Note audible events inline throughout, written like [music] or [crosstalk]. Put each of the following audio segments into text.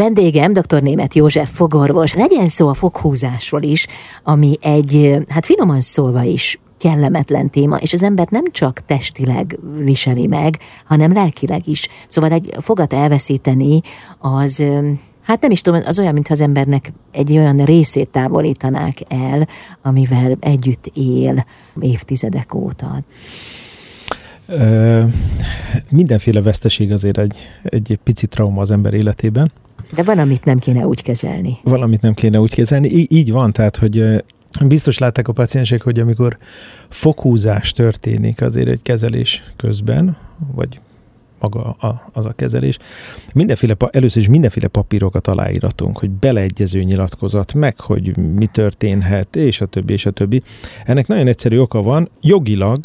Vendégem dr. Német József fogorvos. Legyen szó a foghúzásról is, ami egy, hát finoman szólva is kellemetlen téma, és az embert nem csak testileg viseli meg, hanem lelkileg is. Szóval egy fogat elveszíteni az Hát nem is tudom, az olyan, mintha az embernek egy olyan részét távolítanák el, amivel együtt él évtizedek óta. Ö, mindenféle veszteség azért egy, egy pici trauma az ember életében. De valamit nem kéne úgy kezelni. Valamit nem kéne úgy kezelni. Í- így van, tehát, hogy biztos látták a paciensek, hogy amikor fokhúzás történik azért egy kezelés közben, vagy maga a, az a kezelés. Mindenféle, először is mindenféle papírokat aláíratunk, hogy beleegyező nyilatkozat, meg hogy mi történhet, és a többi, és a többi. Ennek nagyon egyszerű oka van, jogilag,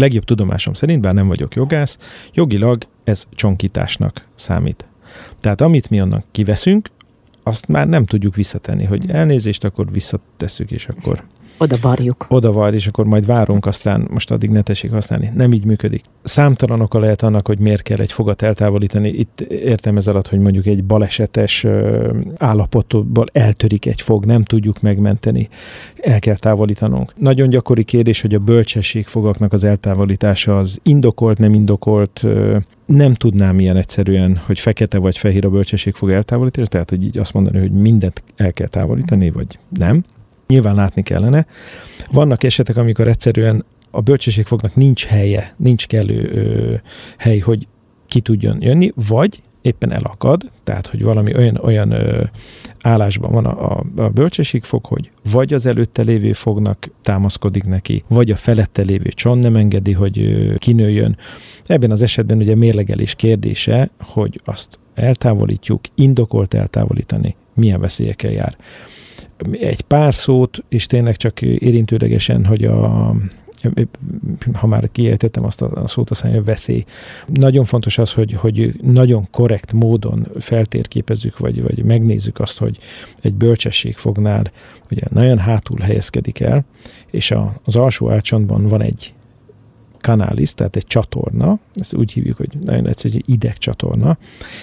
legjobb tudomásom szerint, bár nem vagyok jogász, jogilag ez csonkításnak számít. Tehát amit mi onnan kiveszünk, azt már nem tudjuk visszatenni, hogy elnézést, akkor visszatesszük, és akkor oda varjuk. Oda var, és akkor majd várunk, aztán most addig ne tessék használni. Nem így működik. Számtalan oka lehet annak, hogy miért kell egy fogat eltávolítani. Itt értem ez alatt, hogy mondjuk egy balesetes állapotból eltörik egy fog, nem tudjuk megmenteni, el kell távolítanunk. Nagyon gyakori kérdés, hogy a bölcsességfogaknak az eltávolítása az indokolt, nem indokolt, nem tudnám ilyen egyszerűen, hogy fekete vagy fehér a bölcsesség fog eltávolítani, tehát hogy így azt mondani, hogy mindent el kell távolítani, vagy nem. Nyilván látni kellene. Vannak esetek, amikor egyszerűen a bölcsességfognak nincs helye, nincs kellő ö, hely, hogy ki tudjon jönni, vagy éppen elakad, tehát hogy valami olyan, olyan ö, állásban van a, a, a bölcsességfog, hogy vagy az előtte lévő fognak támaszkodik neki, vagy a felette lévő csont nem engedi, hogy ö, kinőjön. Ebben az esetben ugye mérlegelés kérdése, hogy azt eltávolítjuk, indokolt eltávolítani, milyen veszélyekkel jár egy pár szót, és tényleg csak érintőlegesen, hogy a, ha már kiejtettem azt a szót, aztán a veszély. Nagyon fontos az, hogy, hogy nagyon korrekt módon feltérképezzük, vagy, vagy megnézzük azt, hogy egy bölcsességfognál ugye nagyon hátul helyezkedik el, és a, az alsó álcsontban van egy kanális, tehát egy csatorna, ezt úgy hívjuk, hogy nagyon egyszerű, egy idegcsatorna,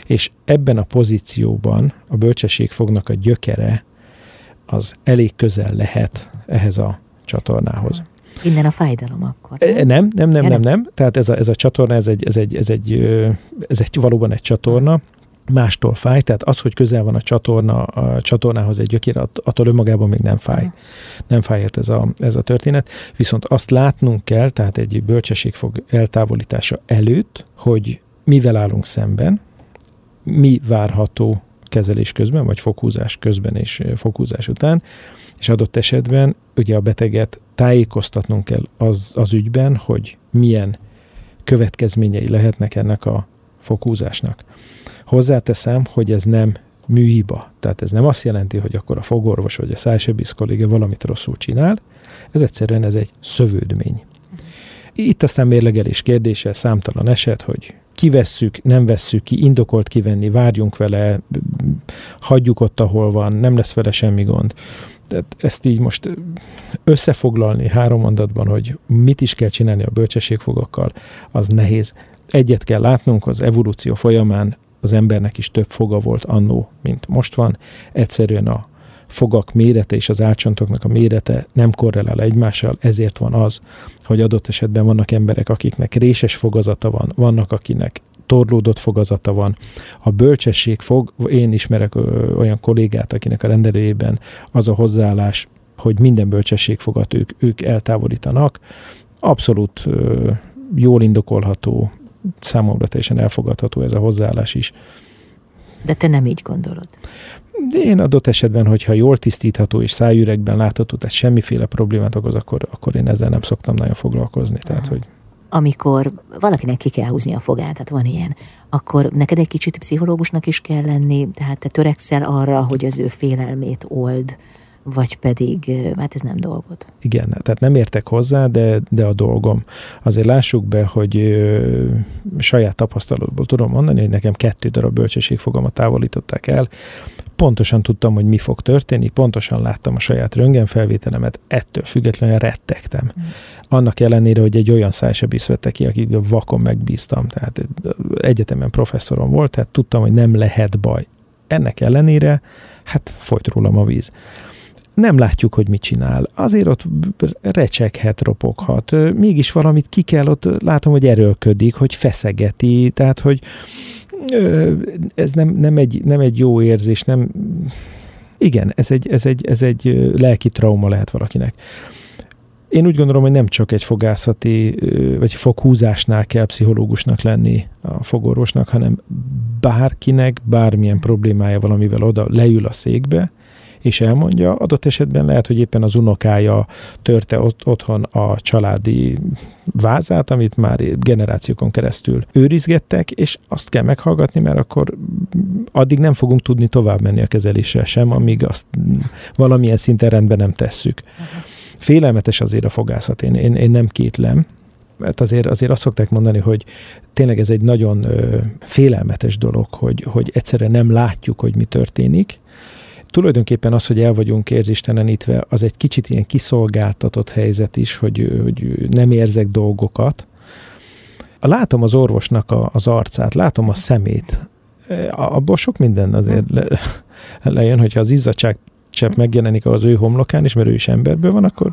és ebben a pozícióban a bölcsességfognak a gyökere az elég közel lehet ehhez a csatornához. Innen a fájdalom akkor. Nem, nem, nem, nem, nem. nem. Tehát ez a, ez a csatorna, ez egy, ez, egy, ez, egy, ez egy valóban egy csatorna, mástól fáj, tehát az, hogy közel van a csatorna, a csatornához egy gyökér, attól önmagában még nem fáj. Nem fájhat ez a, ez a történet. Viszont azt látnunk kell, tehát egy bölcsesség fog eltávolítása előtt, hogy mivel állunk szemben, mi várható kezelés közben, vagy fokhúzás közben és fokhúzás után, és adott esetben ugye a beteget tájékoztatnunk kell az, az ügyben, hogy milyen következményei lehetnek ennek a fokhúzásnak. Hozzáteszem, hogy ez nem műhiba. Tehát ez nem azt jelenti, hogy akkor a fogorvos vagy a szájsebész kolléga valamit rosszul csinál, ez egyszerűen ez egy szövődmény. Itt aztán mérlegelés kérdése, számtalan eset, hogy kivesszük, nem vesszük ki, indokolt kivenni, várjunk vele, hagyjuk ott, ahol van, nem lesz vele semmi gond. Tehát ezt így most összefoglalni három mondatban, hogy mit is kell csinálni a bölcsességfogakkal, az nehéz. Egyet kell látnunk, az evolúció folyamán az embernek is több foga volt annó, mint most van. Egyszerűen a fogak mérete és az álcsontoknak a mérete nem korrelál egymással, ezért van az, hogy adott esetben vannak emberek, akiknek réses fogazata van, vannak, akinek torlódott fogazata van. A bölcsesség fog, én ismerek olyan kollégát, akinek a rendelőjében az a hozzáállás, hogy minden bölcsességfogat ők, ők eltávolítanak. Abszolút jól indokolható, számomra teljesen elfogadható ez a hozzáállás is. De te nem így gondolod. Én adott esetben, hogyha jól tisztítható és szájüregben látható, tehát semmiféle problémát okoz, akkor, akkor én ezzel nem szoktam nagyon foglalkozni. Tehát, hogy amikor valakinek ki kell húzni a fogát, tehát van ilyen, akkor neked egy kicsit pszichológusnak is kell lenni, tehát te törekszel arra, hogy az ő félelmét old, vagy pedig, hát ez nem dolgod. Igen, tehát nem értek hozzá, de, de a dolgom. Azért lássuk be, hogy ö, saját tapasztalatból tudom mondani, hogy nekem kettő darab bölcsességfogamat távolították el, pontosan tudtam, hogy mi fog történni, pontosan láttam a saját röntgenfelvételemet, ettől függetlenül rettegtem. Mm. Annak ellenére, hogy egy olyan szájsebész vette ki, akik vakon megbíztam, tehát egyetemen professzorom volt, tehát tudtam, hogy nem lehet baj. ennek ellenére, hát folyt rólam a víz nem látjuk, hogy mit csinál. Azért ott recseghet, ropoghat. Mégis valamit ki kell, ott látom, hogy erőlködik, hogy feszegeti, tehát, hogy ez nem, nem, egy, nem egy jó érzés, nem... Igen, ez egy, ez, egy, ez egy lelki trauma lehet valakinek. Én úgy gondolom, hogy nem csak egy fogászati vagy foghúzásnál kell pszichológusnak lenni a fogorvosnak, hanem bárkinek bármilyen problémája valamivel oda leül a székbe, és elmondja, adott esetben lehet, hogy éppen az unokája törte ott, otthon a családi vázát, amit már generációkon keresztül őrizgettek, és azt kell meghallgatni, mert akkor addig nem fogunk tudni tovább menni a kezeléssel sem, amíg azt valamilyen szinten rendben nem tesszük. Félelmetes azért a fogászat, én, én, én nem kétlem, mert azért, azért azt szokták mondani, hogy tényleg ez egy nagyon ö, félelmetes dolog, hogy, hogy egyszerre nem látjuk, hogy mi történik, tulajdonképpen az, hogy el vagyunk érzéstelenítve, az egy kicsit ilyen kiszolgáltatott helyzet is, hogy, hogy nem érzek dolgokat. Látom az orvosnak a, az arcát, látom a szemét. Abból sok minden azért le, lejön, hogyha az izzadság csepp megjelenik az ő homlokán is, mert ő is emberből van, akkor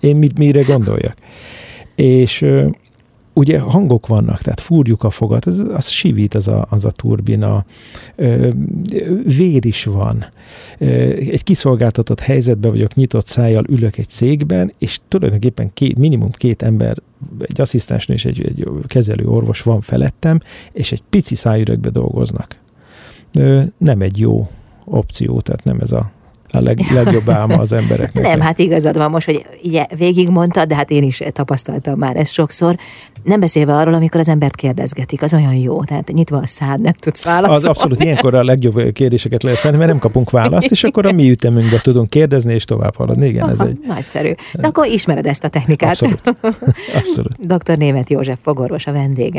én mit, mire gondoljak. És ugye hangok vannak, tehát fúrjuk a fogat, az, az sivít az a, az a turbina, vér is van. Egy kiszolgáltatott helyzetben vagyok, nyitott szájjal ülök egy székben, és tulajdonképpen két, minimum két ember, egy asszisztensnő és egy, egy kezelő orvos van felettem, és egy pici szájüregbe dolgoznak. Nem egy jó opció, tehát nem ez a a leg, legjobb álma az embereknek. Nem, hát igazad van most, hogy ugye végigmondtad, de hát én is tapasztaltam már ezt sokszor. Nem beszélve arról, amikor az embert kérdezgetik, az olyan jó, tehát nyitva a szád, nem tudsz válaszolni. Az abszolút ilyenkor a legjobb kérdéseket lehet felni, mert nem kapunk választ, és akkor a mi ütemünkbe tudunk kérdezni, és tovább haladni. Igen, Aha, ez egy... Nagyszerű. De akkor ismered ezt a technikát. Abszolút. abszolút. [laughs] Dr. Német József fogorvos a vendégem.